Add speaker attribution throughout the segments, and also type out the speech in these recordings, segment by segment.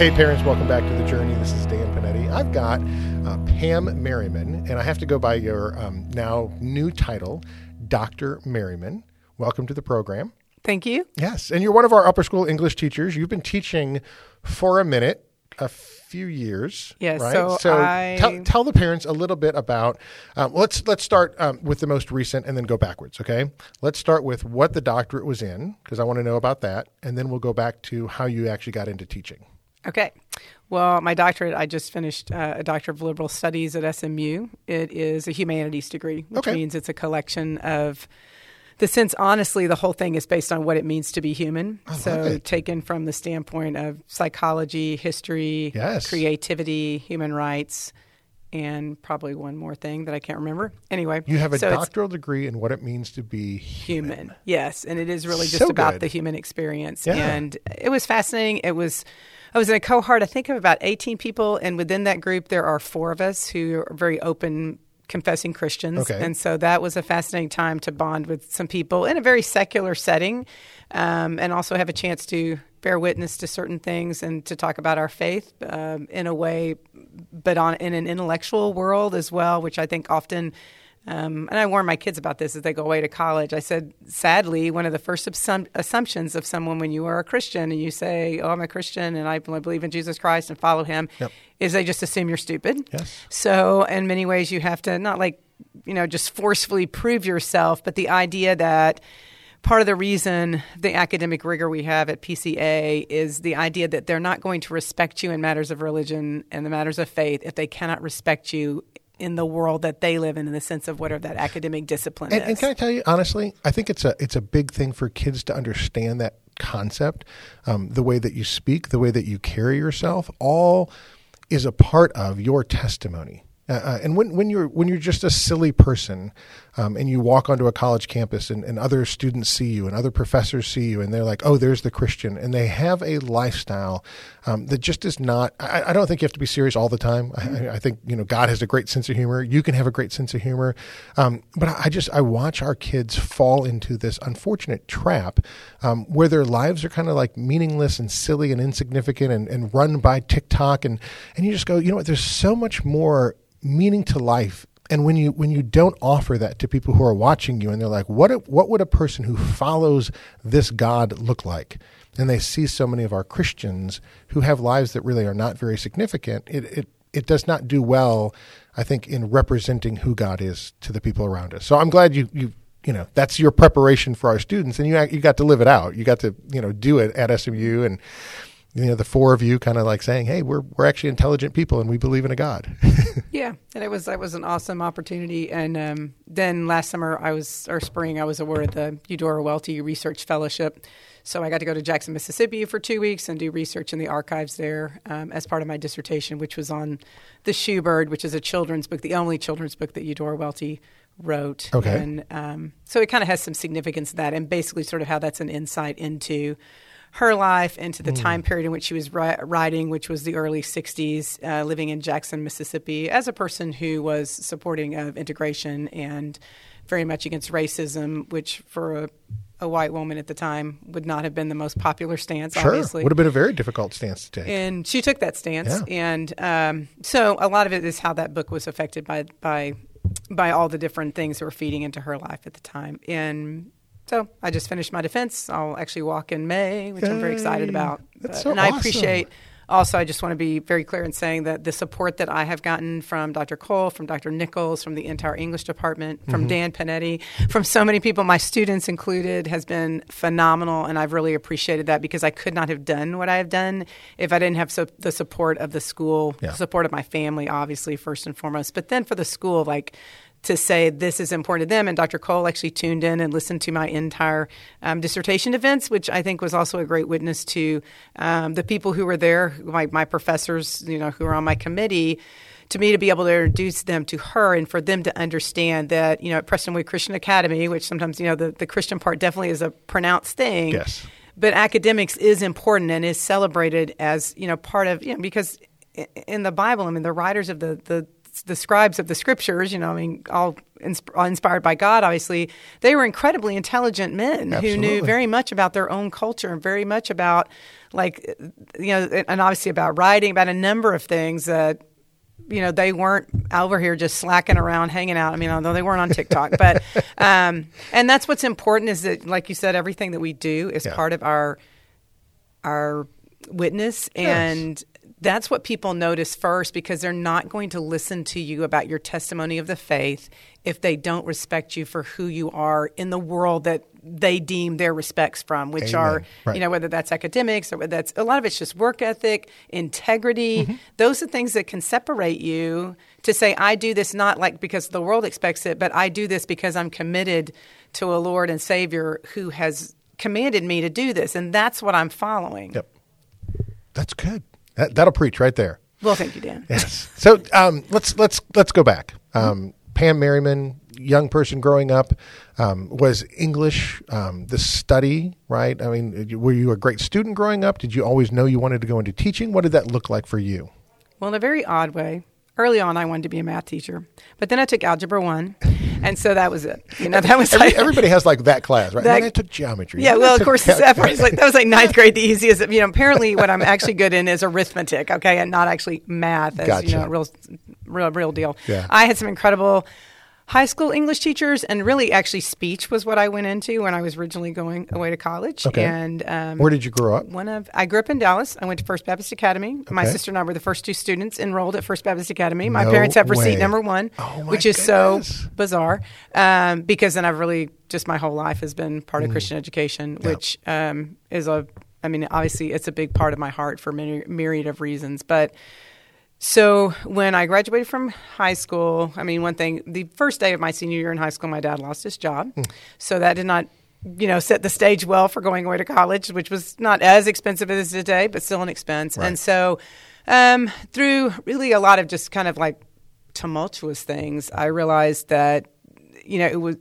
Speaker 1: Hey, parents, welcome back to The Journey. This is Dan Panetti. I've got uh, Pam Merryman, and I have to go by your um, now new title, Dr. Merryman. Welcome to the program.
Speaker 2: Thank you.
Speaker 1: Yes, and you're one of our upper school English teachers. You've been teaching for a minute, a few years.
Speaker 2: Yes,
Speaker 1: right?
Speaker 2: so I-
Speaker 1: tell, tell the parents a little bit about. Um, let's let's start um, with the most recent and then go backwards. Okay, let's start with what the doctorate was in because I want to know about that, and then we'll go back to how you actually got into teaching.
Speaker 2: Okay. Well, my doctorate, I just finished uh, a Doctor of Liberal Studies at SMU. It is a humanities degree, which
Speaker 1: Okay.
Speaker 2: means it's a collection of the sense, honestly, the whole thing is based on what it means to be human. so,
Speaker 1: love it.
Speaker 2: taken from the standpoint of psychology, history,
Speaker 1: Yes.
Speaker 2: creativity, human rights, and probably one more thing that I can't remember. Anyway,
Speaker 1: You have a
Speaker 2: so
Speaker 1: doctoral degree in what it means to be
Speaker 2: human. Yes, and it is really just
Speaker 1: So
Speaker 2: about
Speaker 1: good.
Speaker 2: the human experience.
Speaker 1: Yeah.
Speaker 2: And it was fascinating. It was I was in a cohort I think of about 18 people and within that group there are 4 of us who are very open confessing Christians.
Speaker 1: Okay.
Speaker 2: And so that was a fascinating time to bond with some people in a very secular setting um, and also have a chance to bear witness to certain things and to talk about our faith um, in a way, but on in an intellectual world as well, which I think often um, and I warn my kids about this as they go away to college. I said, sadly, one of the first assum- assumptions of someone when you are a Christian and you say, "Oh, I'm a Christian and I believe in Jesus Christ and follow Him,"
Speaker 1: Yep.
Speaker 2: is they just assume you're stupid.
Speaker 1: Yes.
Speaker 2: So, in many ways, you have to not like you know just forcefully prove yourself, but the idea that part of the reason the academic rigor we have at PCA is the idea that they're not going to respect you in matters of religion and the matters of faith if they cannot respect you in the world that they live in, in the sense of whatever that academic discipline
Speaker 1: And,
Speaker 2: is.
Speaker 1: and can I tell you honestly, I think it's a it's a big thing for kids to understand that concept, um, the way that you speak, the way that you carry yourself, all is a part of your testimony. Uh, uh, and when, when you're when you're just a silly person, um, and you walk onto a college campus, and, and other students see you, and other professors see you, and they're like, "Oh, there's the Christian," and they have a lifestyle um, that just is not. I, I don't think you have to be serious all the time. I, I think you know God has a great sense of humor. You can have a great sense of humor, um, but I I just I watch our kids fall into this unfortunate trap um, where their lives are kind of like meaningless and silly and insignificant and, and run by TikTok, and and you just go, you know what? There's so much more meaning to life. And when you when you don't offer that to people who are watching you and they're like what what would a person who follows this god look like? And they see so many of our christians who have lives that really are not very significant it it it does not do well i think in representing who god is to the people around us. So i'm glad you you you know that's your preparation for our students and you you got to live it out. You got to you know do it at SMU and you know the four of you kind of like saying hey we're we're actually intelligent people and we believe in a god
Speaker 2: Yeah, and it was that was an awesome opportunity. And um, then last summer, I was or spring, I was awarded the Eudora Welty Research Fellowship. So I got to go to Jackson, Mississippi for two weeks and do research in the archives there um, as part of my dissertation, which was on the Shoe Bird, which is a children's book, the only children's book that Eudora Welty wrote.
Speaker 1: Okay.
Speaker 2: And um, so it kind of has some significance in that, and basically sort of how that's an insight into her life into the time period in which she was ri- writing, which was the early 60s, uh, living in Jackson, Mississippi, as a person who was supporting of integration and very much against racism, which for a, a white woman at the time would not have been the most popular stance,
Speaker 1: Sure,
Speaker 2: obviously.
Speaker 1: would have been a very difficult stance to take.
Speaker 2: And she took that stance,
Speaker 1: Yeah.
Speaker 2: and um, so a lot of it is how that book was affected by by by all the different things that were feeding into her life at the time. And so I just finished my defense. I'll actually walk in May, which I'm very excited about.
Speaker 1: That's
Speaker 2: But-
Speaker 1: so
Speaker 2: and I appreciate also, I just want to be very clear in saying that the support that I have gotten from Dr. Cole, from Dr. Nichols, from the entire English department, from mm-hmm. Dan Panetti, from so many people, my students included, has been phenomenal. And I've really appreciated that because I could not have done what I have done if I didn't have so, the support of the school,
Speaker 1: Yeah.
Speaker 2: support of my family, obviously, first and foremost. But then for the school, like, to say this is important to them. And Dr. Cole actually tuned in and listened to my entire um, dissertation defense, which I think was also a great witness to um, the people who were there, my, my professors, you know, who were on my committee to me to be able to introduce them to her and for them to understand that you know at Prestonwood Christian Academy, which sometimes you know the, the Christian part definitely is a pronounced thing.
Speaker 1: Yes.
Speaker 2: But academics is important and is celebrated as you know part of you know because in the Bible, I mean the writers of the the the scribes of the scriptures, you know, I mean, all inspired by God, obviously, they were incredibly intelligent men
Speaker 1: Absolutely.
Speaker 2: who knew very much about their own culture and very much about, like, you know, and obviously about writing, about a number of things that you know they weren't over here just slacking around hanging out i mean although they weren't on tiktok but um, and that's what's important is that like you said everything that we do is
Speaker 1: Yeah.
Speaker 2: part of our our witness and that's what people notice first because they're not going to listen to you about your testimony of the faith if they don't respect you for who you are in the world that they deem their respects from, which
Speaker 1: Amen.
Speaker 2: are,
Speaker 1: Right.
Speaker 2: you know, whether that's academics or whether that's a lot of it's just work ethic, integrity.
Speaker 1: Mm-hmm.
Speaker 2: Those are things that can separate you to say, I do this not like because the world expects it, but I do this because I'm committed to a Lord and Savior who has commanded me to do this. And that's what I'm following.
Speaker 1: Yep. That's good. That, that'll preach right there.
Speaker 2: Well, thank you, Dan.
Speaker 1: Yes. So um, let's let's let's go back. Um, Pam Merryman, young person growing up, um, was English um, the study right? I mean, were you a great student growing up? Did you always know you wanted to go into teaching? What did that look like for you?
Speaker 2: Well, in a very odd way. Early on, I wanted to be a math teacher, but then I took algebra one, and so that was it. You know, that was
Speaker 1: Every,
Speaker 2: like,
Speaker 1: everybody has like that class, right?
Speaker 2: That-
Speaker 1: and then I took geometry.
Speaker 2: Yeah, well, of course, that was like that was like ninth grade, the easiest. You know, apparently, what I'm actually good in is arithmetic. Okay, and not actually math, as you
Speaker 1: Gotcha.
Speaker 2: know, real, real, real deal.
Speaker 1: Yeah.
Speaker 2: I had some incredible high school English teachers, and really, actually, speech was what I went into when I was originally going away to college.
Speaker 1: Okay.
Speaker 2: And um,
Speaker 1: Where did you grow up?
Speaker 2: one of I grew up in Dallas. I went to First Baptist Academy. My sister and I were the first two students enrolled at First Baptist Academy. My
Speaker 1: No
Speaker 2: parents have
Speaker 1: way.
Speaker 2: receipt number one,
Speaker 1: Oh,
Speaker 2: which is
Speaker 1: goodness.
Speaker 2: so bizarre um, because then I've really just my whole life has been part of Christian education,
Speaker 1: Mm. Yeah.
Speaker 2: which um, is a I mean obviously it's a big part of my heart for many myriad of reasons, but. So when I graduated from high school, I mean, one thing, the first day of my senior year in high school, my dad lost his job.
Speaker 1: Hmm.
Speaker 2: So that did not, you know, set the stage well for going away to college, which was not as expensive as today, but still an expense.
Speaker 1: Right.
Speaker 2: And so um, through really a lot of just kind of like tumultuous things, I realized that, you know, it was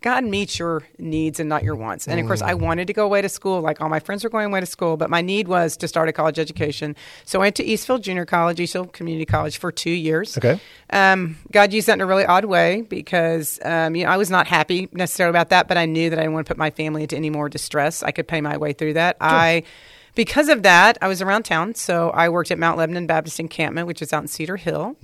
Speaker 2: God meets your needs and not your wants. And of course, I wanted to go away to school, like all my friends were going away to school, but my need was to start a college education. So I went to Eastfield Junior College, Eastfield Community College for two years.
Speaker 1: Okay.
Speaker 2: Um, God used that in a really odd way because um, you know I was not happy necessarily about that, but I knew that I didn't want to put my family into any more distress. I could pay my way through that. I, because of that, I was around town, so I worked at Mount Lebanon Baptist Encampment, which is out in Cedar Hill.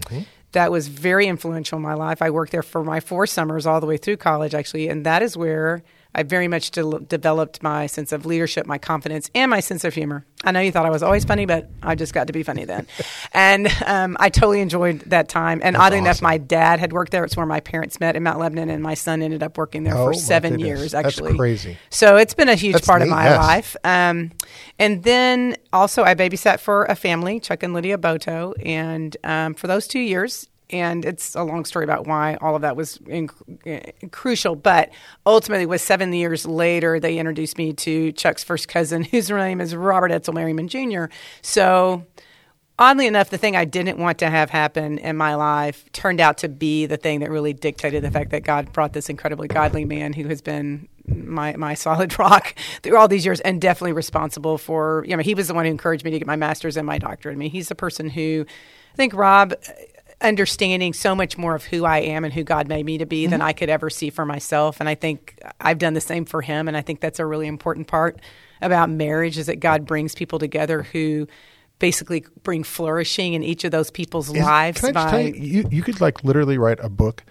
Speaker 2: That was very influential in my life. I worked there for my four summers all the way through college, actually, and that is where I very much de- developed my sense of leadership, my confidence, and my sense of humor. I know you thought I was always funny, but I just got to be funny then. and um, I totally enjoyed that time. And oddly enough,
Speaker 1: awesome.
Speaker 2: my dad had worked there. It's where my parents met in Mount Lebanon, and my son ended up working there
Speaker 1: Oh,
Speaker 2: for seven years,
Speaker 1: That's
Speaker 2: actually.
Speaker 1: crazy.
Speaker 2: So it's been a huge
Speaker 1: That's
Speaker 2: part of my
Speaker 1: yes.
Speaker 2: life. Um, and then also, I babysat for a family, Chuck and Lydia Boto, and um, for those two years. And it's a long story about why all of that was in, uh, crucial. But ultimately, was seven years later they introduced me to Chuck's first cousin, whose name is Robert Etzel Merryman Jr. So oddly enough, the thing I didn't want to have happen in my life turned out to be the thing that really dictated the fact that God brought this incredibly godly man who has been my my solid rock through all these years and definitely responsible for you know he was the one who encouraged me to get my master's and my doctorate. I mean, he's the person who I think Rob understanding so much more of who I am and who God made me to be than mm-hmm. I could ever see for myself. And I think I've done the same for him. And I think that's a really important part about marriage is that God brings people together who basically bring flourishing in each of those people's
Speaker 1: Is-
Speaker 2: lives
Speaker 1: Can I
Speaker 2: by
Speaker 1: you, you, you could like literally write a book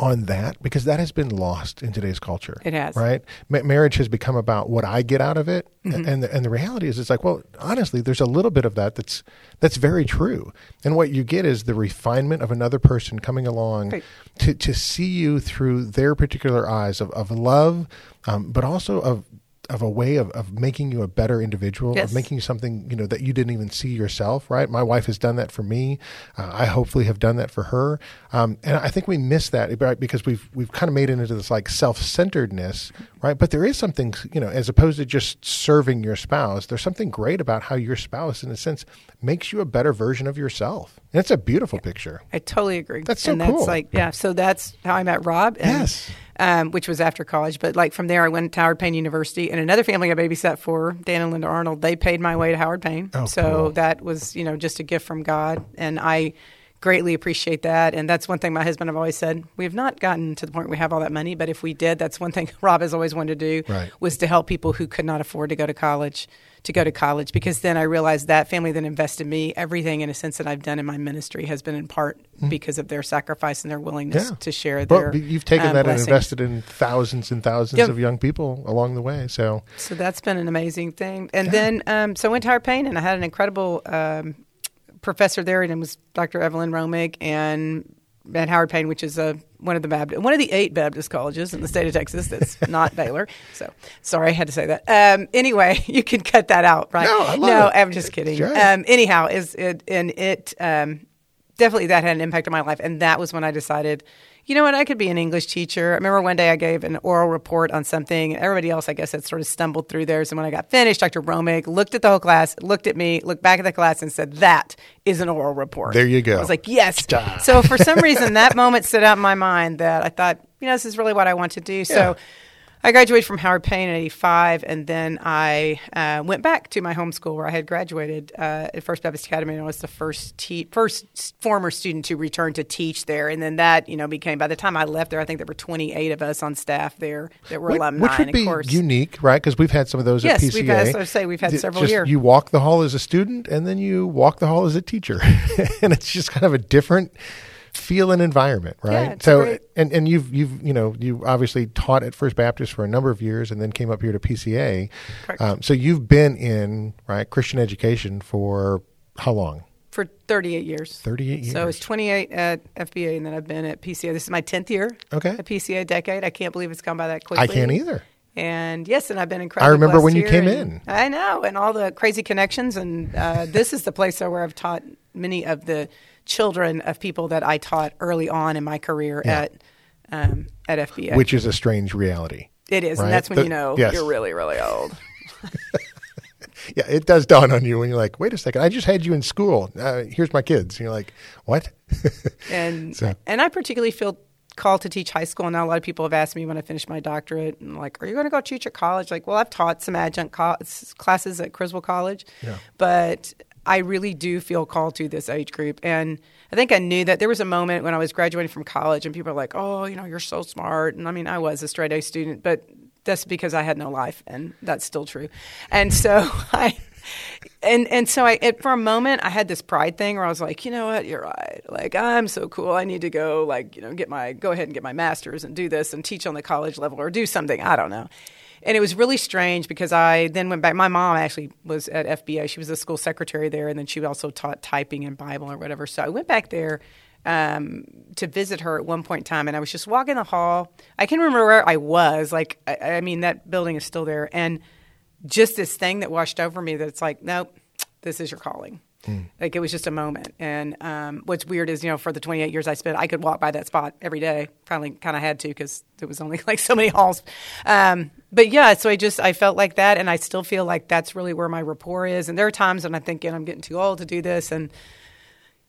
Speaker 1: on that because that has been lost in today's culture.
Speaker 2: It has.
Speaker 1: right? Ma- marriage has become about what I get out of it,
Speaker 2: Mm-hmm.
Speaker 1: and the, and the reality is, it's like, well, honestly, there's a little bit of that that's that's very true, and what you get is the refinement of another person coming along
Speaker 2: Right.
Speaker 1: to to see you through their particular eyes of of love, um, but also of of a way of, of making you a better individual,
Speaker 2: Yes.
Speaker 1: of making you something you know that you didn't even see yourself. Right? My wife has done that for me. Uh, I hopefully have done that for her, um, and I think we miss that right because we've we've kind of made it into this like self centeredness, right? But there is something you know, as opposed to just serving your spouse, there's something great about how your spouse, in a sense, makes you a better version of yourself, and it's a beautiful picture.
Speaker 2: I totally agree.
Speaker 1: That's so
Speaker 2: and that's
Speaker 1: cool.
Speaker 2: like yeah. So that's how I met Rob. And,
Speaker 1: Yes.
Speaker 2: Um, which was after college, but like from there, I went to Howard Payne University, and another family I babysat for, Dan and Linda Arnold, they paid my way to Howard Payne.
Speaker 1: Oh,
Speaker 2: so
Speaker 1: cool.
Speaker 2: that was, you know, just a gift from God, and I greatly appreciate that. And that's one thing my husband have always said: we have not gotten to the point where we have all that money, but if we did, that's one thing Rob has always wanted to do
Speaker 1: Right.
Speaker 2: was to help people who could not afford to go to college to go to college because then I realized that family that invested me, everything in a sense that I've done in my ministry has been in part because of their sacrifice and their willingness.
Speaker 1: Yeah.
Speaker 2: to share
Speaker 1: Well,
Speaker 2: their
Speaker 1: you've taken
Speaker 2: um,
Speaker 1: that
Speaker 2: blessings.
Speaker 1: and invested in thousands and thousands
Speaker 2: Yep.
Speaker 1: of young people along the way. So
Speaker 2: So that's been an amazing thing. And then, um, so I went to Howard Payne and I had an incredible um, professor there. and it was Dr. Evelyn Romig and at Howard Payne, which is a, one of the Baptist, one of the eight Baptist colleges in the state of Texas that's not Baylor. So sorry, I had to say that. Um, anyway, you can cut that out, right?
Speaker 1: No, I love
Speaker 2: no. I'm just kidding.
Speaker 1: Sure.
Speaker 2: Um, anyhow, is it and it um, definitely that had an impact on my life, and that was when I decided, you know what, I could be an English teacher. I remember one day I gave an oral report on something. Everybody else, I guess, had sort of stumbled through theirs, and when I got finished, Dr. Romig looked at the whole class, looked at me, looked back at the class, and said, "That is an oral report."
Speaker 1: There you go.
Speaker 2: I was like, "Yes."
Speaker 1: Ta.
Speaker 2: so for some reason, that moment stood out in my mind that I thought, you know, this is really what I want to do. So. I graduated from Howard Payne in '85, and then I uh, went back to my home school where I had graduated uh, at First Baptist Academy. And I was the first te- first former student to return to teach there, and then that you know became. By the time I left there, I think there were 28 of us on staff there that were alumni.
Speaker 1: Which would be
Speaker 2: of course,
Speaker 1: unique, right? Because we've had some of those
Speaker 2: Yes,
Speaker 1: at PCA.
Speaker 2: as I say, we've had several
Speaker 1: just
Speaker 2: here.
Speaker 1: You walk the hall as a student, and then you walk the hall as a teacher, and it's just kind of a different feel an environment, right?
Speaker 2: it's
Speaker 1: so,
Speaker 2: great.
Speaker 1: and and you've you've you know you obviously taught at First Baptist for a number of years, and then came up here to PCA.
Speaker 2: Correct.
Speaker 1: Um, so you've been in right Christian education for how long?
Speaker 2: for 38 years.
Speaker 1: 38 years.
Speaker 2: So
Speaker 1: years.
Speaker 2: it's 28 at FBA, and then I've been at PCA. This is my 10th year.
Speaker 1: Okay.
Speaker 2: At PCA decade. I can't believe it's gone by that quickly.
Speaker 1: I can't either.
Speaker 2: And yes, and I've been incredibly.
Speaker 1: Successful.
Speaker 2: I remember
Speaker 1: when you came in.
Speaker 2: I know, and all the crazy connections, and uh, this is the place where I've taught many of the children of people that I taught early on in my career
Speaker 1: Yeah.
Speaker 2: at um, at FBA.
Speaker 1: Which is a strange reality.
Speaker 2: it is,
Speaker 1: right?
Speaker 2: and that's when
Speaker 1: The-
Speaker 2: you know
Speaker 1: yes.
Speaker 2: you're really, really old.
Speaker 1: Yeah, it does dawn on you when you're like, wait a second, I just had you in school. Uh, here's my kids. And you're like, what?
Speaker 2: And
Speaker 1: So-
Speaker 2: and I particularly feel called to teach high school. And now a lot of people have asked me when I finish my doctorate, and like, are you going to go teach at college? Like, well, I've taught some adjunct co- classes at Criswell College,
Speaker 1: Yeah.
Speaker 2: but I really do feel called to this age group. And I think I knew that there was a moment when I was graduating from college, and people are like, oh, you know, you're so smart. And I mean, I was a straight A student, but that's because I had no life, and that's still true. And so I. And and so I it, for a moment I had this pride thing where I was like, you know what, you're right. Like I'm so cool. I need to go like you know get my go ahead and get my masters and do this and teach on the college level or do something. I don't know. And it was really strange because I then went back. My mom actually was at FBA. She was the school secretary there, and then she also taught typing and Bible or whatever. So I went back there um, to visit her at one point in time, and I was just walking the hall. I can remember where I was. Like I, I mean, that building is still there, and just this thing that washed over me that it's like, nope, this is your calling. Like it was just a moment. And um, what's weird is, you know, for the 28 years I spent, I could walk by that spot every day. Finally, kind of had to because there was only like so many halls. Um, but yeah, so I just I felt like that, and I still feel like that's really where my rapport is. And there are times when I think, you know, I'm getting too old to do this, and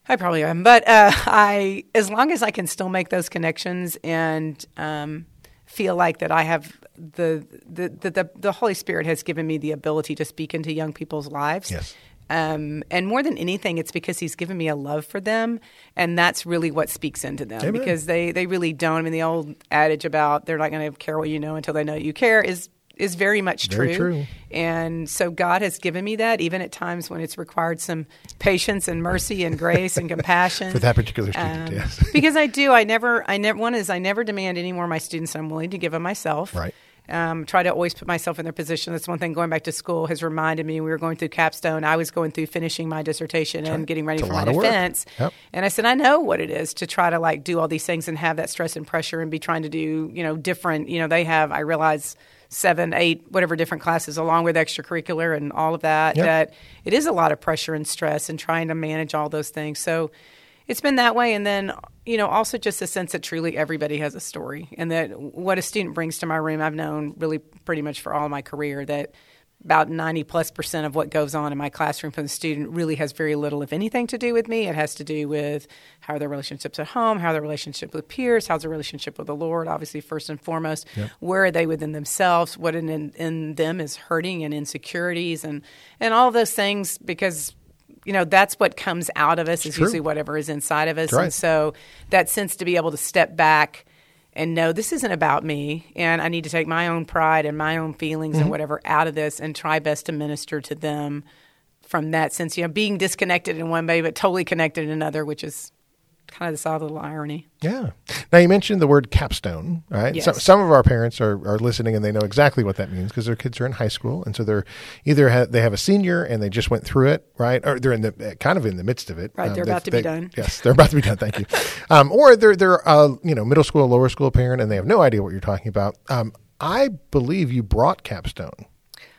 Speaker 2: I probably am, but uh, I, as long as I can still make those connections and um, feel like that I have the the, the the the Holy Spirit has given me the ability to speak into young people's lives.
Speaker 1: Yes.
Speaker 2: Um, and more than anything, it's because he's given me a love for them, and that's really what speaks into them.
Speaker 1: Amen.
Speaker 2: Because they, they really don't. I mean, the old adage about they're not going to care what you know until they know you care is is very much
Speaker 1: Very true.
Speaker 2: and so God has given me that, even at times when it's required some patience and mercy and grace and compassion
Speaker 1: For that particular student,
Speaker 2: Um,
Speaker 1: yes.
Speaker 2: because I do. I never. I never. One is I never demand any more of my students than I'm willing to give of myself.
Speaker 1: Right.
Speaker 2: Um, try to always put myself in their position. That's one thing. Going back to school has reminded me. We were going through capstone. I was going through finishing my dissertation and getting ready
Speaker 1: It's
Speaker 2: for my
Speaker 1: lot of work.
Speaker 2: defense.
Speaker 1: Yep.
Speaker 2: And I said, I know what it is to try to like do all these things and have that stress and pressure and be trying to do you know different. You know, they have. I realize seven, eight, whatever different classes, along with extracurricular and all of that,
Speaker 1: Yep.
Speaker 2: that it is a lot of pressure and stress and trying to manage all those things. So it's been that way. And then, you know, also just a sense that truly everybody has a story and that what a student brings to my room, I've known really pretty much for all my career that about 90 plus percent of what goes on in my classroom from the student really has very little, if anything, to do with me. It has to do with how are their relationships at home, how are their relationship with peers, how's their relationship with the Lord, obviously, first and foremost. Where are they within themselves? What in, in, in them is hurting and insecurities and, and all those things because you know that's what comes out of us is
Speaker 1: true.
Speaker 2: usually whatever is inside of us
Speaker 1: right.
Speaker 2: and so that sense to be able to step back and know this isn't about me and i need to take my own pride and my own feelings
Speaker 1: Mm-hmm.
Speaker 2: and whatever out of this and try best to minister to them from that sense you know being disconnected in one way but totally connected in another which is kind of this odd little irony
Speaker 1: Yeah. Now you mentioned the word capstone, right?
Speaker 2: Yes.
Speaker 1: Some, some of our parents are, are listening and they know exactly what that means because their kids are in high school, and so they're either ha- they have a senior and they just went through it, right? Or they're in the kind of in the midst of it.
Speaker 2: Right, they're about to be done.
Speaker 1: Yes, they're about to be done. Thank you. Um, or they're they're uh, you know middle school, lower school parent, and they have no idea what you're talking about. Um, I believe you brought capstone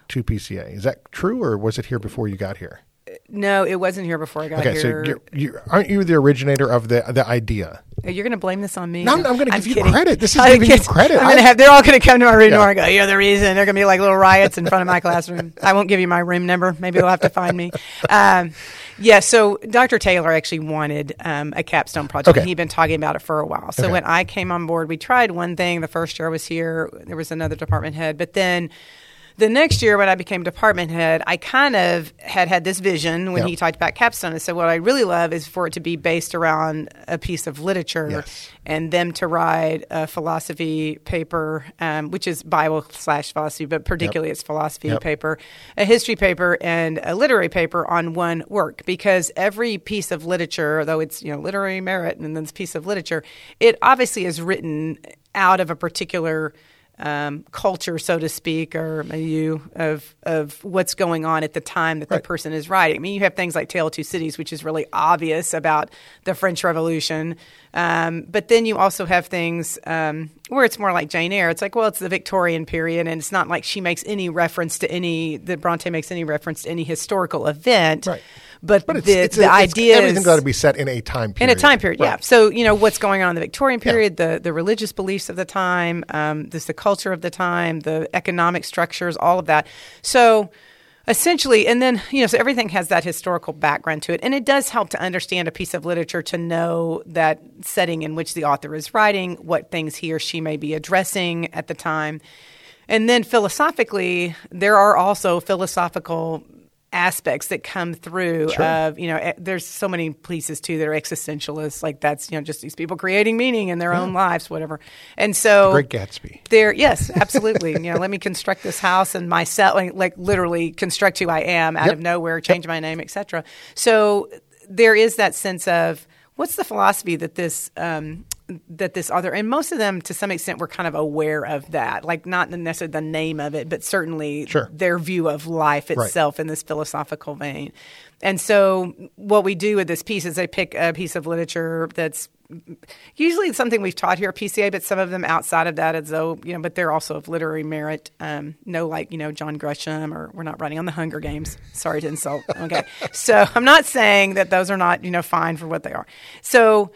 Speaker 1: to PCA. Is that true, or was it here before you got here?
Speaker 2: No it wasn't here before i got
Speaker 1: Okay,
Speaker 2: here Okay,
Speaker 1: so you're, you aren't you the originator of the the idea?
Speaker 2: You're going to blame this on me?
Speaker 1: No, I'm- I'm gonna give you credit. This is
Speaker 2: I'm
Speaker 1: giving you credit.
Speaker 2: I'm gonna have, they're all going to come to my room
Speaker 1: Yeah.
Speaker 2: and go, you're the reason. They're going to be like little riots in front of my classroom. I won't give you my room number. Maybe they'll have to find me. Um, yeah, so Dr. Taylor actually wanted um, a capstone project.
Speaker 1: Okay.
Speaker 2: He'd been talking about it for a while. So
Speaker 1: Okay.
Speaker 2: when I came on board, we tried one thing. The first year I was here, there was another department head. But then the next year when I became department head, I kind of had had this vision when
Speaker 1: Yep.
Speaker 2: he talked about capstone. I said, what I really love is for it to be based around a piece of literature
Speaker 1: Yes.
Speaker 2: and them to write a philosophy paper, um, which is Bible slash philosophy, but particularly it's philosophy
Speaker 1: Yep.
Speaker 2: paper, a history paper, and a literary paper on one work. Because every piece of literature, though it's you know literary merit and then this piece of literature, it obviously is written out of a particular um, culture, so to speak, or milieu of of what's going on at the time that
Speaker 1: Right.
Speaker 2: the person is writing. I mean, you have things like Tale of Two Cities, which is really obvious about the French Revolution, um, but then you also have things um, where it's more like Jane Eyre. It's like, well, it's the Victorian period, and it's not like she makes any reference to any that Bronte makes any reference to any historical event.
Speaker 1: Right.
Speaker 2: But,
Speaker 1: But it's,
Speaker 2: the,
Speaker 1: it's,
Speaker 2: the
Speaker 1: it's,
Speaker 2: idea everything's
Speaker 1: got to be set in a time period.
Speaker 2: in a time period, yeah. So you know what's going on in the Victorian period, the the religious beliefs of the time, um, this the culture of the time, the economic structures, all of that. So essentially, and then you know, so everything has that historical background to it, and it does help to understand a piece of literature to know that setting in which the author is writing, what things he or she may be addressing at the time. And then philosophically, there are also philosophical aspects that come through
Speaker 1: Sure.
Speaker 2: of you know eh, there's so many pieces too that are existentialists like that's you know just these people creating meaning in their own lives whatever and so
Speaker 1: Great Gatsby.
Speaker 2: there yes absolutely you know let me construct this house and myself like, like literally construct who i am out
Speaker 1: Yep.
Speaker 2: of nowhere change my name etc so there is that sense of what's the philosophy that this um, that this other and most of them to some extent were kind of aware of that like not necessarily the name of it but certainly
Speaker 1: Sure.
Speaker 2: their view of life
Speaker 1: Right.
Speaker 2: itself in this philosophical vein and so what we do with this piece is they pick a piece of literature that's usually it's something we've taught here at PCA, but some of them outside of that as though, you know, but they're also of literary merit. Um, no, like, you know, John Grisham or we're not running on the Hunger Games. Sorry to insult. Okay. so I'm not saying that those are not, you know, fine for what they are. So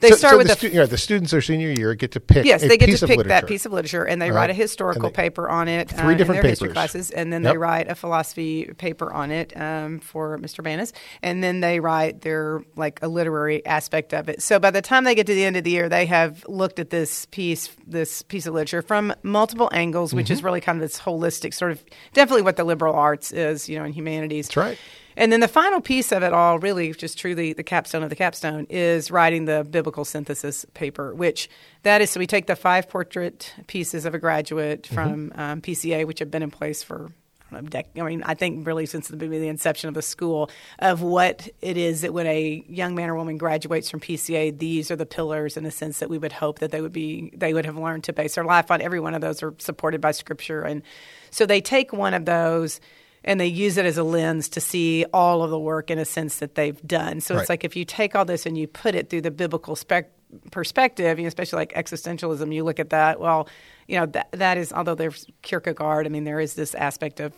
Speaker 2: they
Speaker 1: so,
Speaker 2: start
Speaker 1: so
Speaker 2: with
Speaker 1: the, stu- yeah, the students their senior year get to pick.
Speaker 2: Yes,
Speaker 1: a
Speaker 2: they get
Speaker 1: piece
Speaker 2: to pick that piece of literature, and they
Speaker 1: Right.
Speaker 2: write a historical
Speaker 1: they-
Speaker 2: paper on it.
Speaker 1: Three
Speaker 2: uh,
Speaker 1: different
Speaker 2: their history classes, and then
Speaker 1: Yep.
Speaker 2: they write a philosophy paper on it um, for Mr. Banas, and then they write their like a literary aspect of it. So by the time they get to the end of the year, they have looked at this piece, this piece of literature from multiple angles, which
Speaker 1: Mm-hmm.
Speaker 2: is really kind of this holistic sort of definitely what the liberal arts is, you know, in humanities.
Speaker 1: That's right.
Speaker 2: And then the final piece of it all, really, just truly the capstone of the capstone, is writing the biblical synthesis paper, which that is so we take the five portrait pieces of a graduate
Speaker 1: Mm-hmm.
Speaker 2: from um, PCA, which have been in place for. I don't know, I mean, I think really since the, the inception of the school, of what it is that when a young man or woman graduates from PCA, these are the pillars in a sense that we would hope that they would be, they would have learned to base their life on. Every one of those are supported by Scripture, and so they take one of those and they use it as a lens to see all of the work in a sense that they've done. So
Speaker 1: Right.
Speaker 2: it's like if you take all this and you put it through the biblical spec- perspective, you know, especially like existentialism, you look at that. Well, you know that that is although there's Kierkegaard. I mean, there is this aspect of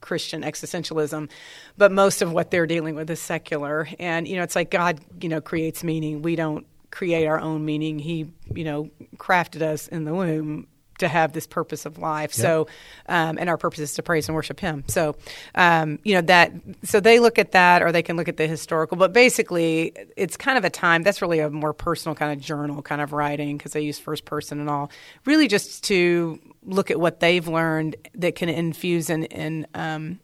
Speaker 2: Christian existentialism, but most of what they're dealing with is secular. And you know, it's like God, you know, creates meaning. We don't create our own meaning. He, you know, crafted us in the womb to have this purpose of life. Yep. So, um, and our purpose is to praise and worship Him. So, um, you know that. So they look at that, or they can look at the historical. But basically, it's kind of a time that's really a more personal kind of journal kind of writing because they use first person and all. Really, just to look at what they've learned that can infuse and in, in um,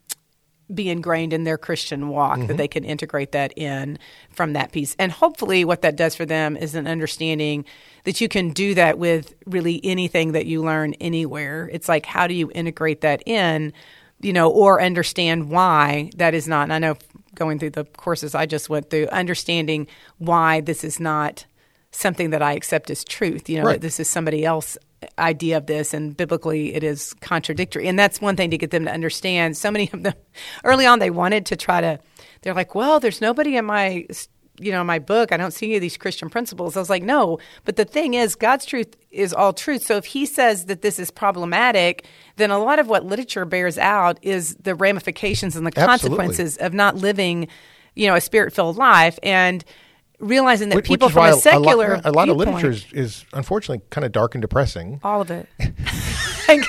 Speaker 2: be ingrained in their Christian walk, mm-hmm. that they can integrate that in from that piece. And hopefully, what that does for them is an understanding that you can do that with really anything that you learn anywhere. It's like, how do you integrate that in, you know, or understand why that is not. And I know going through the courses I just went through, understanding why this is not something that I accept as truth. You know, right. this is somebody else idea of this and biblically it is contradictory. And that's one thing to get them to understand. So many of them early on they wanted to try to they're like well there's nobody in my you know my book. I don't see any of these christian principles. I was like no but the thing is god's truth is all truth. So if he says that this is problematic then a lot of what literature bears out is the ramifications and the Absolutely. consequences of not living you know a spirit filled life. And realizing that
Speaker 1: which,
Speaker 2: people from a secular
Speaker 1: a lot, a lot of literature is, is, unfortunately kind of dark and depressing.
Speaker 2: All of it.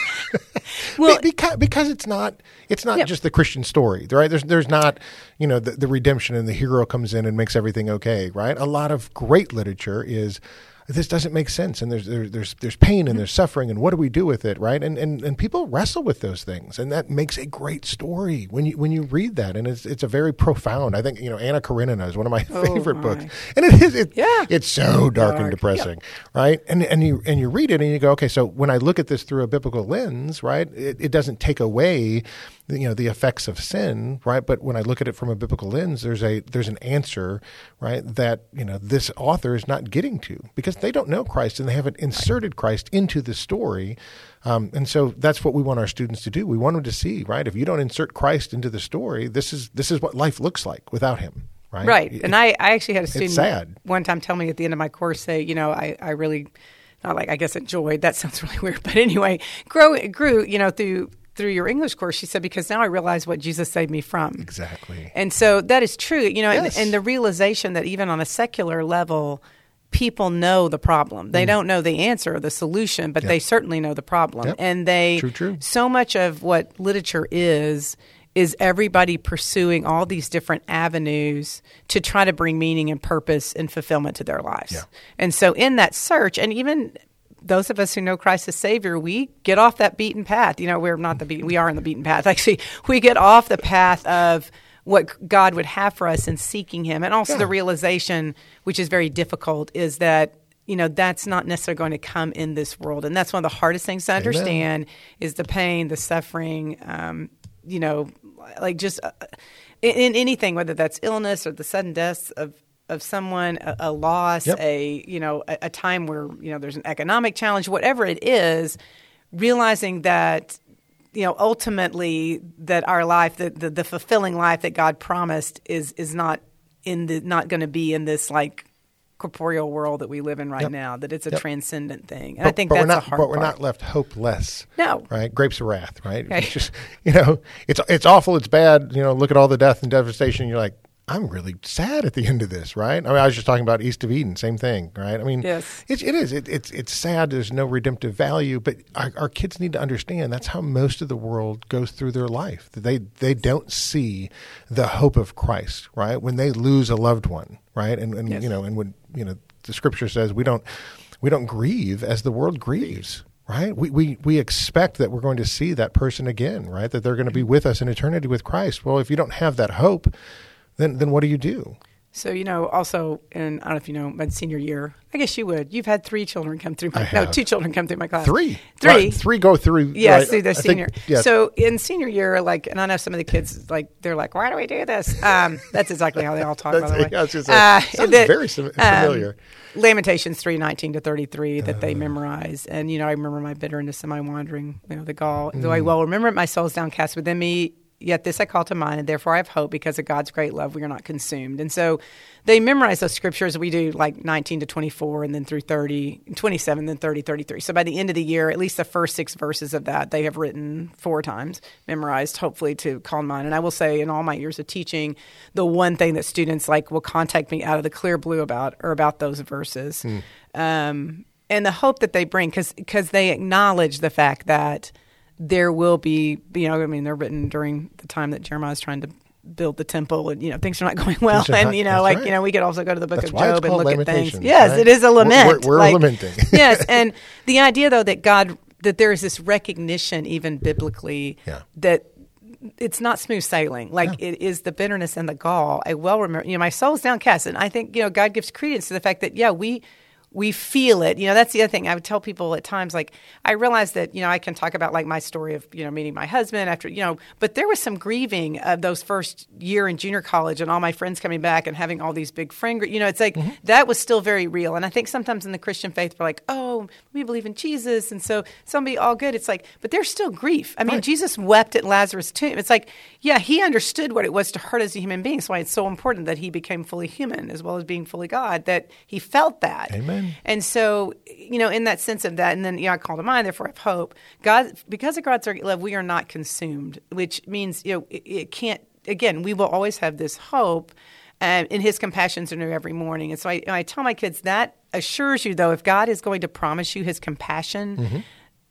Speaker 1: well, because because it's not it's not just the Christian story, right? There's there's not you know the, the redemption and the hero comes in and makes everything okay, right? A lot of great literature is this doesn't make sense and there's there, there's there's pain and there's suffering and what do we do with it right and and and people wrestle with those things and that makes a great story when you when you read that and it's it's a very profound I think you know Anna Karenina is one of my oh favorite my. books and it is it, yeah it's so dark, dark. and depressing yeah. right and and you and you read it and you go okay so when I look at this through a biblical lens right it, it doesn't take away you know the effects of sin, right? But when I look at it from a biblical lens, there's a there's an answer, right? That you know this author is not getting to because they don't know Christ and they haven't inserted Christ into the story, um, and so that's what we want our students to do. We want them to see, right? If you don't insert Christ into the story, this is this is what life looks like without Him. Right.
Speaker 2: Right. It, and I, I actually had a student one time tell me at the end of my course, say, you know, I, I really not like I guess enjoyed. That sounds really weird, but anyway, grow grew you know through through your English course, she said, because now I realize what Jesus saved me from.
Speaker 1: Exactly.
Speaker 2: And so that is true, you know, yes. and, and, the realization that even on a secular level, people know the problem. They mm. don't know the answer or the solution, but yep. they certainly know the problem.
Speaker 1: Yep.
Speaker 2: And they,
Speaker 1: true, true.
Speaker 2: so much of what literature is, is everybody pursuing all these different avenues to try to bring meaning and purpose and fulfillment to their lives.
Speaker 1: Yeah.
Speaker 2: And so in that search, and even those of us who know Christ as Savior, we get off that beaten path. You know, we're not the beaten, we are in the beaten path. Actually, we get off the path of what God would have for us in seeking Him. And also yeah. the realization, which is very difficult, is that you know that's not necessarily going to come in this world and that's one of the hardest things to understand Amen. is the pain the suffering um, you know like just uh, in, in, anything whether that's illness or the sudden deaths of of someone, a, a loss, yep. a you know, a, a, time where you know there's an economic challenge, whatever it is, realizing that you know ultimately that our life, the, the, the fulfilling life that God promised, is is not in the not going to be in this like corporeal world that we live in right yep. now. That it's a yep. transcendent thing, and
Speaker 1: but,
Speaker 2: I think
Speaker 1: but
Speaker 2: that's
Speaker 1: we're not,
Speaker 2: a hard.
Speaker 1: But we're
Speaker 2: part.
Speaker 1: not left hopeless.
Speaker 2: No,
Speaker 1: right? Grapes of wrath, right? Okay. It's just you know, it's it's awful, it's bad. You know, look at all the death and devastation. You're like, I'm really sad at the end of this, right? I mean, I was just talking about East of Eden, same thing, right? I mean,
Speaker 2: yes.
Speaker 1: it, it is. It, it's it's sad. There's no redemptive value, but our, our, kids need to understand that's how most of the world goes through their life. They they don't see the hope of Christ, right? When they lose a loved one, right? And and yes. you know, and when you know, the Scripture says we don't we don't grieve as the world grieves, right? We, we, we expect that we're going to see that person again, right? That they're going to be mm-hmm. with us in eternity with Christ. Well, if you don't have that hope, then then what do you do?
Speaker 2: So you know, also, and I don't know if you know, my senior year, I guess you would. You've had three children come through my no, two children come through my class.
Speaker 1: Three,
Speaker 2: three,
Speaker 1: right, three go through.
Speaker 2: Yes, right, through the senior. Think. So in senior year, like, and I know some of the kids, like, they're like, "Why do we do this?" Um, that's exactly how they all talk. by the way,
Speaker 1: yeah, uh, sounds that, very um, familiar.
Speaker 2: Um, Lamentations three nineteen to thirty three that uh, they memorize, and you know, I remember my bitterness and my wandering. You know, the gall. Mm. Though I well remember it, my soul's downcast within me Yet this I call to mind, and therefore I have hope because of God's great love, we are not consumed. And so they memorize those scriptures. We do like 19 to 24, and then through 30, 27, then 30, 33. So by the end of the year, at least the first six verses of that they have written four times, memorized, hopefully to call to mind. And I will say, in all my years of teaching, the one thing that students like will contact me out of the clear blue about are about those verses. Mm. Um, and the hope that they bring, because they acknowledge the fact that – there will be, you know, I mean, they're written during the time that Jeremiah is trying to build the temple and you know things are not going well and you know like right. you know we could also go to the book
Speaker 1: that's
Speaker 2: of job and look
Speaker 1: at
Speaker 2: things yes
Speaker 1: right?
Speaker 2: it is a lament
Speaker 1: we're, we're, we're
Speaker 2: like,
Speaker 1: lamenting
Speaker 2: yes and the idea though that god that there is this recognition even biblically
Speaker 1: yeah.
Speaker 2: that it's not smooth sailing. Like yeah. it is the bitterness and the gall. I well remember, you know, my soul's downcast, and I think you know God gives credence to the fact that yeah, we we feel it. You know, that's the other thing I would tell people at times. Like, I realize that you know I can talk about like my story of you know meeting my husband after you know, but there was some grieving of those first year in junior college and all my friends coming back and having all these big friend. You know, it's like mm-hmm. that was still very real. And I think sometimes in the Christian faith we're like, oh, we believe in Jesus, and so somebody all good. It's like, but there's still grief. I mean, right. Jesus wept at Lazarus' tomb. It's like, yeah, he understood what it was to hurt as a human being. That's why it's so important that he became fully human as well as being fully God. That he felt that.
Speaker 1: Amen.
Speaker 2: And so, you know, in that sense of that, and then, you know, I call to mind, therefore I have hope. God, because of God's love, we are not consumed, which means, you know, it, it can't, again, we will always have this hope. and in his compassions are new every morning. And so I, I, tell my kids that assures you, though, if God is going to promise you his compassion, mm-hmm.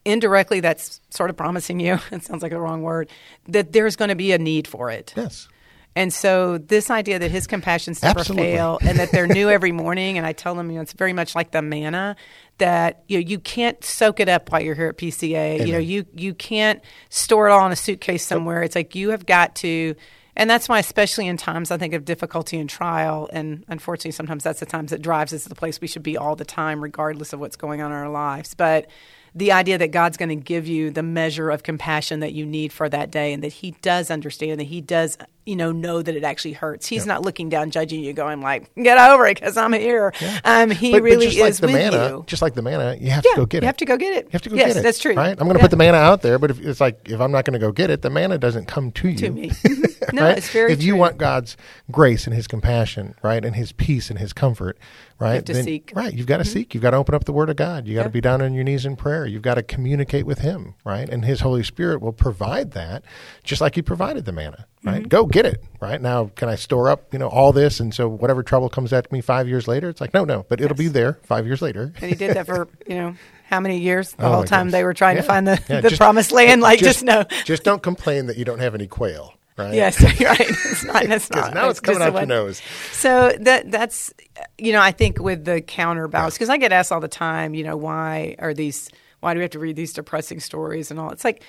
Speaker 2: indirectly that's sort of promising you, it sounds like the wrong word, that there's going to be a need for it.
Speaker 1: Yes.
Speaker 2: And so this idea that his compassions never
Speaker 1: Absolutely.
Speaker 2: fail and that they're new every morning, and I tell them, you know, it's very much like the manna that you know you can't soak it up while you're here at PCA.
Speaker 1: Amen.
Speaker 2: You know, you you can't store it all in a suitcase somewhere. It's like you have got to and that's why, especially in times I think of difficulty and trial, and unfortunately, sometimes that's the times that drives us to the place we should be all the time, regardless of what's going on in our lives. But the idea that God's going to give you the measure of compassion that you need for that day and that he does understand that he does you know know that it actually hurts he's yep. not looking down judging you going like get over it because i'm here yeah. um, he
Speaker 1: but,
Speaker 2: really
Speaker 1: but just
Speaker 2: is
Speaker 1: like the
Speaker 2: with
Speaker 1: manna,
Speaker 2: you
Speaker 1: just like the manna you have
Speaker 2: yeah,
Speaker 1: to go get it.
Speaker 2: you have to go get it
Speaker 1: you have to go
Speaker 2: yes,
Speaker 1: get it
Speaker 2: that's true
Speaker 1: right i'm going to
Speaker 2: yeah.
Speaker 1: put the manna out there but if it's like if i'm not going to go get it the manna doesn't come to you
Speaker 2: to me no
Speaker 1: right?
Speaker 2: it's very
Speaker 1: if
Speaker 2: true.
Speaker 1: you want god's grace and his compassion right and his peace and his comfort right?
Speaker 2: To
Speaker 1: then,
Speaker 2: seek.
Speaker 1: right you've got to mm-hmm. seek. You've got to open up the word of god. You got to be down on your knees in prayer. You've got to communicate with him right? And his holy spirit will provide that just like he provided the manna right? Mm-hmm. go get it right? Now can i store up you know all this? And so whatever trouble comes at me five years later it's like no no but it'll be there five years later.
Speaker 2: And he did that for you know how many years the
Speaker 1: oh
Speaker 2: whole time they were trying
Speaker 1: yeah.
Speaker 2: to find the,
Speaker 1: yeah,
Speaker 2: the
Speaker 1: just,
Speaker 2: promised land? like just,
Speaker 1: just
Speaker 2: no.
Speaker 1: just don't complain that you don't have any quail right?
Speaker 2: Yes, right. It's not. That's not.
Speaker 1: now it's coming out your nose.
Speaker 2: So that that's you know I think with the counterbalance because I get asked all the time, you know, why are these? Why do we have to read these depressing stories and all? It's like,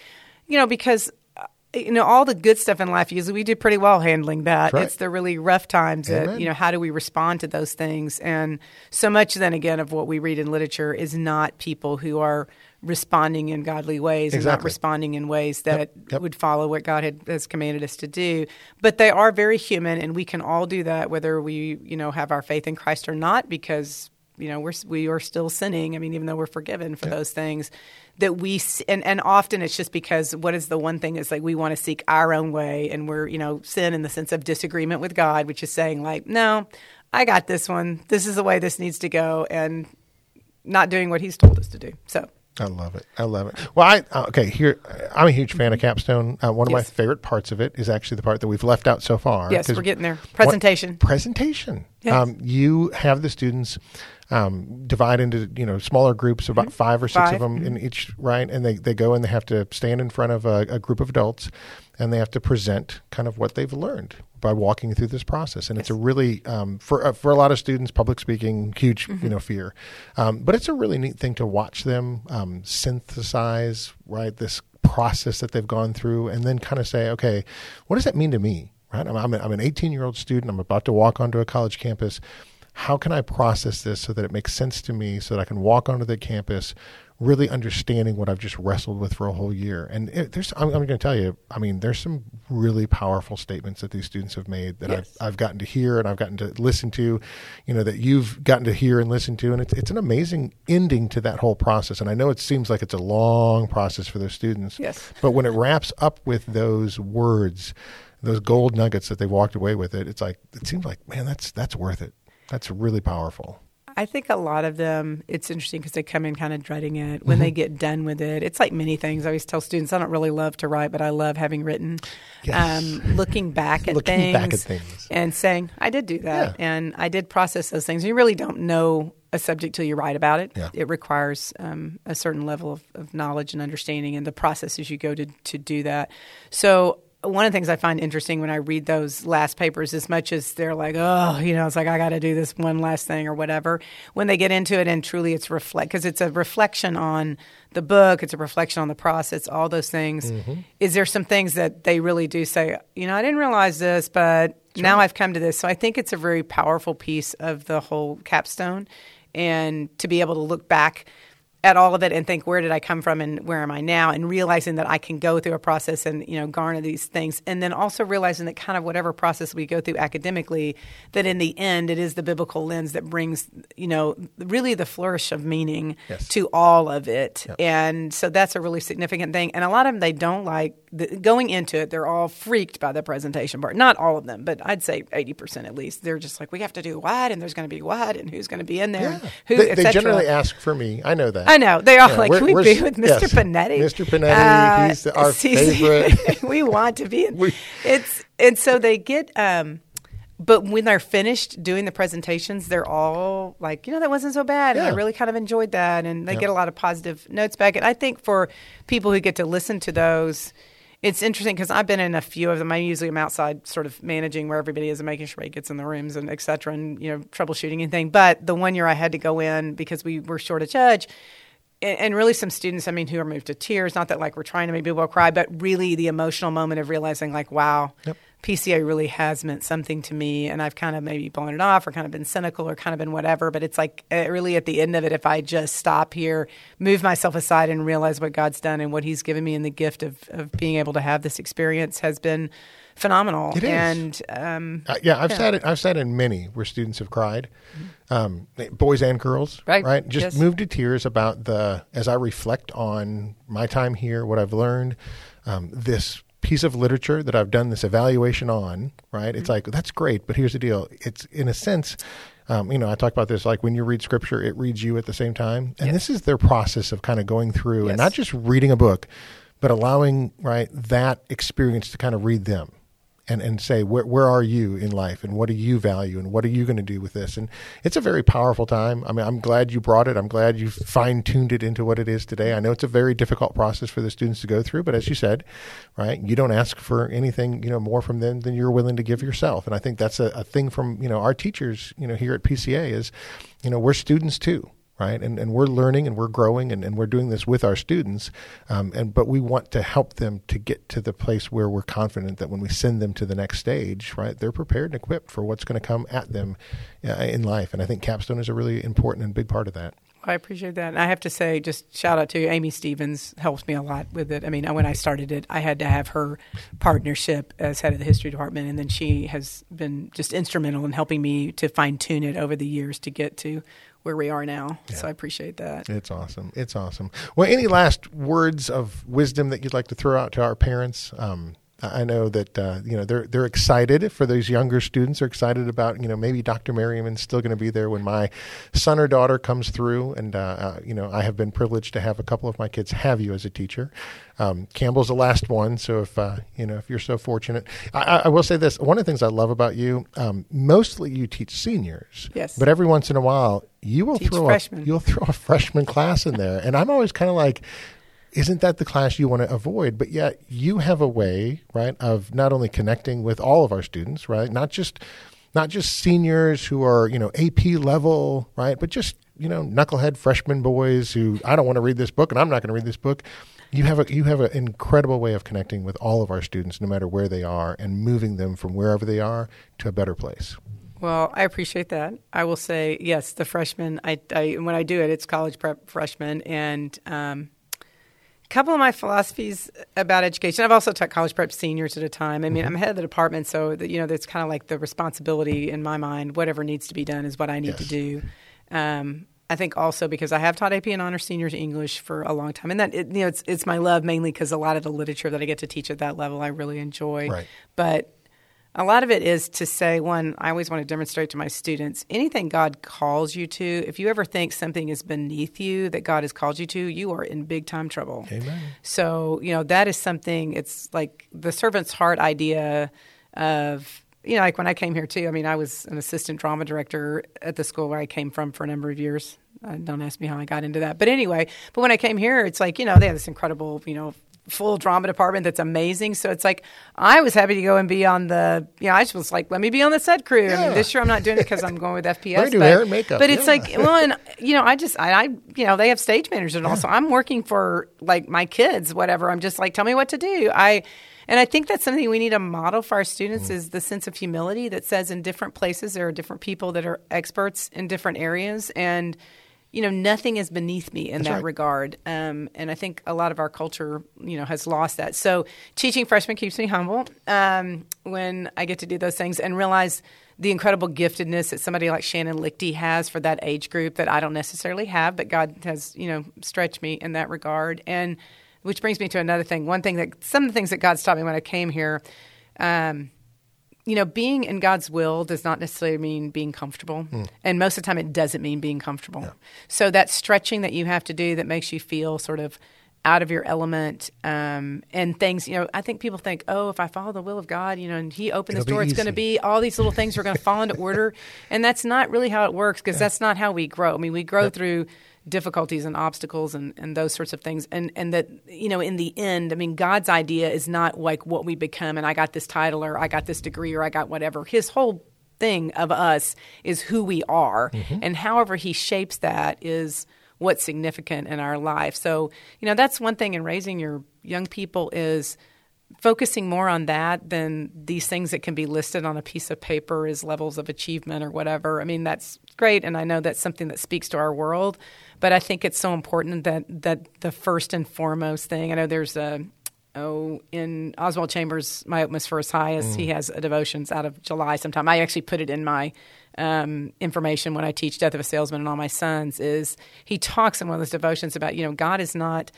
Speaker 2: you know, because uh, you know all the good stuff in life usually we do pretty well handling that
Speaker 1: right.
Speaker 2: it's the really rough times
Speaker 1: Amen.
Speaker 2: that you know how do we respond to those things and so much then again of what we read in literature is not people who are responding in godly ways
Speaker 1: exactly.
Speaker 2: and not responding in ways that
Speaker 1: yep. Yep.
Speaker 2: would follow what God had, has commanded us to do. But they are very human, and we can all do that, whether we you know have our faith in Christ or not, because you know we're we are still sinning. I mean, even though we're forgiven for
Speaker 1: yep.
Speaker 2: those things, that we and and often it's just because what is the one thing is like we want to seek our own way, and we're you know sin in the sense of disagreement with God, which is saying like no. I got this one. This is the way this needs to go, and not doing what He's told us to do. So
Speaker 1: I love it. I love it. Well, I uh, okay. Here, I'm a huge fan of Capstone. Uh, one of
Speaker 2: Yes.
Speaker 1: my favorite parts of it is actually the part that we've left out so far.
Speaker 2: yes, we're getting there. Presentation.
Speaker 1: What, presentation.
Speaker 2: Yes.
Speaker 1: Um, you have the students um, divide into you know smaller groups, about five or six
Speaker 2: Mm-hmm. Five.
Speaker 1: of them in each right, and they they go and they have to stand in front of a, a group of adults, and they have to present kind of what they've learned by walking through this process. And it's a really um, for uh, for a lot of students, public speaking, huge
Speaker 2: Mm-hmm.
Speaker 1: you know fear, um, but it's a really neat thing to watch them um, synthesize right this process that they've gone through, and then kind of say, okay, what does that mean to me? Right, I'm, I'm, a, I'm an 18 year old student. I'm about to walk onto a college campus how can I process this so that it makes sense to me so that I can walk onto the campus, really understanding what I've just wrestled with for a whole year. And it, there's, I'm, I'm going to tell you, I mean, there's some really powerful statements that these students have made that
Speaker 2: Yes.
Speaker 1: I've, I've gotten to hear and I've gotten to listen to, you know, that you've gotten to hear and listen to. And it's, it's an amazing ending to that whole process. And I know it seems like it's a long process for those students.
Speaker 2: Yes.
Speaker 1: But when it wraps up with those words, those gold nuggets that they walked away with it, it's like, it seems like, man, that's, that's worth it. That's really powerful.
Speaker 2: I think a lot of them, it's interesting because they come in kind of dreading it. When
Speaker 1: Mm-hmm.
Speaker 2: they get done with it, it's like many things. I always tell students, I don't really love to write, but I love having written.
Speaker 1: Yes.
Speaker 2: Um, looking back at
Speaker 1: Looking
Speaker 2: things,
Speaker 1: back at things.
Speaker 2: and saying, I did do that,
Speaker 1: Yeah.
Speaker 2: and I did process those things. You really don't know a subject till you write about it.
Speaker 1: Yeah.
Speaker 2: It requires um, a certain level of, of knowledge and understanding, and the processes you go to to do that. So one of the things I find interesting when I read those last papers, as much as they're like, oh, you know, it's like I got to do this one last thing or whatever. When they get into it and truly it's reflect because it's a reflection on the book, it's a reflection on the process, all those things. Mm-hmm. Is there some things that they really do say, you know, I didn't realize this, but now I've come to this. So I think it's a very powerful piece of the whole capstone, and to be able to look back at all of it and think where did I come from and where am I now? And realizing that I can go through a process and you know garner these things. And then also realizing that kind of whatever process we go through academically that in the end it is the biblical lens that brings you know really the flourish of meaning
Speaker 1: Yes.
Speaker 2: to all of it. And so that's a really significant thing. And a lot of them they don't like the, going into it they're all freaked by the presentation part. Not all of them but I'd say 80% at least. They're just like we have to do what? And there's going to be what? And who's going to be in there? And who
Speaker 1: they, they generally ask for me. I know that.
Speaker 2: I know they are
Speaker 1: Yeah,
Speaker 2: like, can we be with Mr.
Speaker 1: yes.
Speaker 2: Panetti?
Speaker 1: Mr. Panetti, he's our favorite.
Speaker 2: we want to be. In,
Speaker 1: We-
Speaker 2: it's and so they get. Um, but when they're finished doing the presentations, they're all like, you know, that wasn't so bad, and I really kind of enjoyed that, and they
Speaker 1: Yep.
Speaker 2: get a lot of positive notes back. And I think for people who get to listen to those. It's interesting because I've been in a few of them. I usually am outside, sort of managing where everybody is and making sure he gets in the rooms and et cetera, and you know, troubleshooting anything. But the one year I had to go in because we were short a judge, and, and really some students, I mean, who are moved to tears. Not that like we're trying to make people cry, but really the emotional moment of realizing, like, wow,
Speaker 1: Yep.
Speaker 2: PCA really has meant something to me, and I've kind of maybe blown it off, or kind of been cynical, or kind of been whatever. But it's like uh, really at the end of it, if I just stop here, move myself aside, and realize what God's done and what He's given me, and the gift of of being able to have this experience has been phenomenal.
Speaker 1: It is.
Speaker 2: And um,
Speaker 1: Uh, yeah, I've sat in, I've sat in many where students have cried, um, boys and girls,
Speaker 2: Mm-hmm. Right,
Speaker 1: Just
Speaker 2: yes.
Speaker 1: moved to tears about the as I reflect on my time here, what I've learned, um, this piece of literature that I've done this evaluation on. Right,
Speaker 2: Mm-hmm.
Speaker 1: it's like that's great, but here's the deal: it's in a sense. Um, you know, I talk about this like when you read scripture, it reads you at the same time. And this is their process of kind of going through and not just reading a book, but allowing right that experience to kind of read them and, and say where where are you in life? And what do you value? And what are you going to do with this? And it's a very powerful time. I mean i'm glad you brought it. I'm glad you fine tuned it into what it is today. I know it's a very difficult process for the students to go through but as you said right you don't ask for anything you know more from them than you're willing to give yourself. And i think that's a, a thing from you know our teachers you know here at pca is you know we're students too right? And and we're learning and we're growing and, and we're doing this with our students. Um, and but we want to help them to get to the place where we're confident that when we send them to the next stage, right, they're prepared and equipped for what's going to come at them uh, in life. And I think Capstone is a really important and big part of that.
Speaker 2: I appreciate that. And I have to say, just shout out to Amy Stevens, helps me a lot with it. I mean, when I started it, I had to have her partnership as head of the history department, and then she has been just instrumental in helping me to fine tune it over the years to get to where we are now. So I appreciate that.
Speaker 1: It's awesome. It's awesome. Well, any last words of wisdom that you'd like to throw out to our parents? Um, I know that uh, you know they're they're excited for those younger students. Are excited about you know maybe Dr. Merryman's still going to be there when my son or daughter comes through, and uh, uh, you know I have been privileged to have a couple of my kids have you as a teacher. Um, Campbell's the last one, so if uh, you know if you're so fortunate, I, I I will say this: one of the things I love about you, um, mostly you teach seniors,
Speaker 2: Yes.
Speaker 1: but every once in a while you will
Speaker 2: Teach
Speaker 1: throw
Speaker 2: freshmen.
Speaker 1: a, you'll throw a freshman class in there, and I'm always kind of like isn't that the class you want to avoid? But yet you have a way, right, of not only connecting with all of our students, right, not just not just seniors who are you know AP level, right, but just you know knucklehead freshman boys who I don't want to read this book and I'm not going to read this book. You have a you have an incredible way of connecting with all of our students, no matter where they are, and moving them from wherever they are to a better place.
Speaker 2: Well, I appreciate that. I will say yes. The freshmen, I, I when I do it, it's college prep freshmen, and um, couple of my philosophies about education. I've also taught college prep seniors at a time. I mean, mm-hmm. I'm head of the department, so that, you know, it's kind of like the responsibility in my mind. Whatever needs to be done is what I need yes. to do. Um, I think also because I have taught AP and honor seniors English for a long time, and that it, you know it's it's my love mainly because a lot of the literature that I get to teach at that level I really enjoy.
Speaker 1: Right.
Speaker 2: But a lot of it is to say one i always want to demonstrate to my students anything god calls you to if you ever think something is beneath you that god has called you to you are in big time trouble
Speaker 1: Amen.
Speaker 2: so you know that is something it's like the servant's heart idea of you know like when i came here too i mean i was an assistant drama director at the school where i came from for a number of years uh, don't ask me how I got into that. But anyway, but when I came here, it's like, you know, they have this incredible, you know, full drama department that's amazing. So it's like I was happy to go and be on the. You know, I just was like, let me be on the set crew. Yeah. I mean, this year I'm not doing it because I'm going with FPS.
Speaker 1: do but, hair and makeup.
Speaker 2: But it's yeah. like, well, and you know, I just, I, I, you know, they have stage managers and yeah. also I'm working for like my kids, whatever. I'm just like, tell me what to do. I. And I think that's something we need to model for our students mm. is the sense of humility that says in different places there are different people that are experts in different areas and you know, nothing is beneath me in That's that right. regard. Um, and I think a lot of our culture, you know, has lost that. So teaching freshmen keeps me humble um, when I get to do those things and realize the incredible giftedness that somebody like Shannon Lichty has for that age group that I don't necessarily have, but God has, you know, stretched me in that regard. And which brings me to another thing. One thing that some of the things that God's taught me when I came here. Um, you know, being in God's will does not necessarily mean being comfortable. Mm. And most of the time, it doesn't mean being comfortable. Yeah. So, that stretching that you have to do that makes you feel sort of out of your element um, and things, you know, I think people think, oh, if I follow the will of God, you know, and He opened It'll this door, it's going to be all these little things are going to fall into order. And that's not really how it works because yeah. that's not how we grow. I mean, we grow yep. through difficulties and obstacles and, and those sorts of things. And and that, you know, in the end, I mean, God's idea is not like what we become and I got this title or I got this degree or I got whatever. His whole thing of us is who we are. Mm-hmm. And however he shapes that is what's significant in our life. So, you know, that's one thing in raising your young people is focusing more on that than these things that can be listed on a piece of paper as levels of achievement or whatever. I mean, that's great and I know that's something that speaks to our world, but I think it's so important that that the first and foremost thing. I know there's a oh in Oswald Chambers, my utmost for his highest. Mm. He has a devotions out of July sometime. I actually put it in my um, information when I teach Death of a Salesman and all my sons. Is he talks in one of those devotions about you know God is not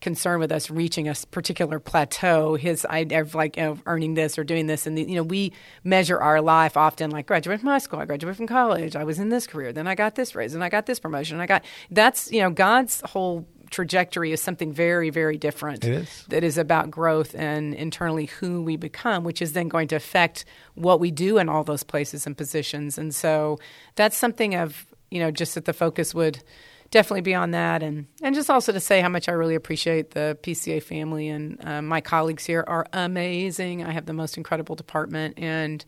Speaker 2: concerned with us reaching a particular plateau. His idea of like you know, earning this or doing this, and the, you know we measure our life often like graduate from high school, I graduated from college, I was in this career, then I got this raise, and I got this promotion, I got that's you know God's whole trajectory is something very very different.
Speaker 1: It is
Speaker 2: that is about growth and internally who we become, which is then going to affect what we do in all those places and positions, and so that's something of you know just that the focus would definitely be on that, and and just also to say how much I really appreciate the PCA family and uh, my colleagues here are amazing. I have the most incredible department, and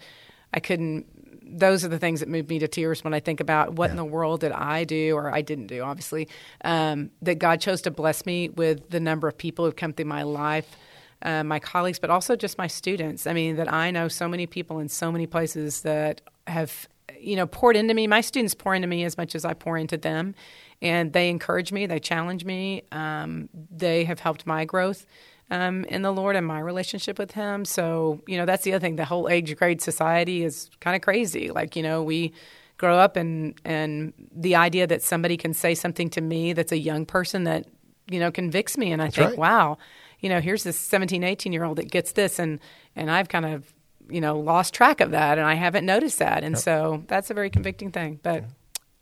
Speaker 2: I couldn't. Those are the things that move me to tears when I think about what yeah. in the world did I do or I didn't do. Obviously, um, that God chose to bless me with the number of people who've come through my life. Uh, my colleagues, but also just my students. I mean, that I know so many people in so many places that have, you know, poured into me. My students pour into me as much as I pour into them and they encourage me, they challenge me. Um, they have helped my growth um, in the Lord and my relationship with Him. So, you know, that's the other thing. The whole age grade society is kind of crazy. Like, you know, we grow up and and the idea that somebody can say something to me that's a young person that you know convicts me and i
Speaker 1: that's
Speaker 2: think
Speaker 1: right.
Speaker 2: wow you know here's this 17 18 year old that gets this and and i've kind of you know lost track of that and i haven't noticed that and yep. so that's a very convicting thing but.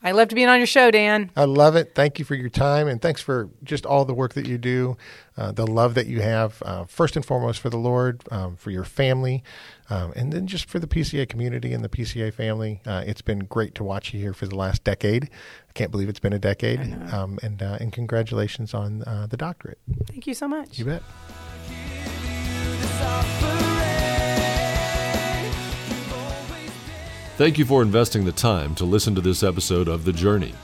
Speaker 2: I love to be on your show, Dan.
Speaker 1: I love it. Thank you for your time and thanks for just all the work that you do, uh, the love that you have, uh, first and foremost for the Lord, um, for your family, um, and then just for the PCA community and the PCA family. Uh, it's been great to watch you here for the last decade. I can't believe it's been a decade. Um, and, uh, and congratulations on uh, the doctorate.
Speaker 2: Thank you so much.
Speaker 1: You bet.
Speaker 3: Thank you for investing the time to listen to this episode of The Journey.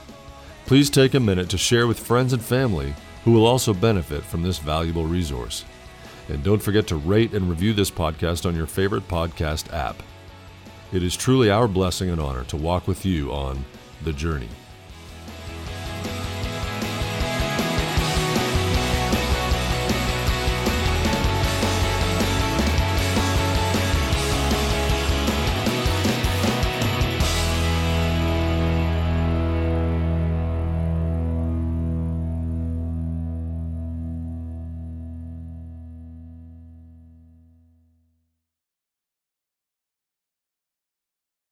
Speaker 3: Please take a minute to share with friends and family who will also benefit from this valuable resource. And don't forget to rate and review this podcast on your favorite podcast app. It is truly our blessing and honor to walk with you on the journey.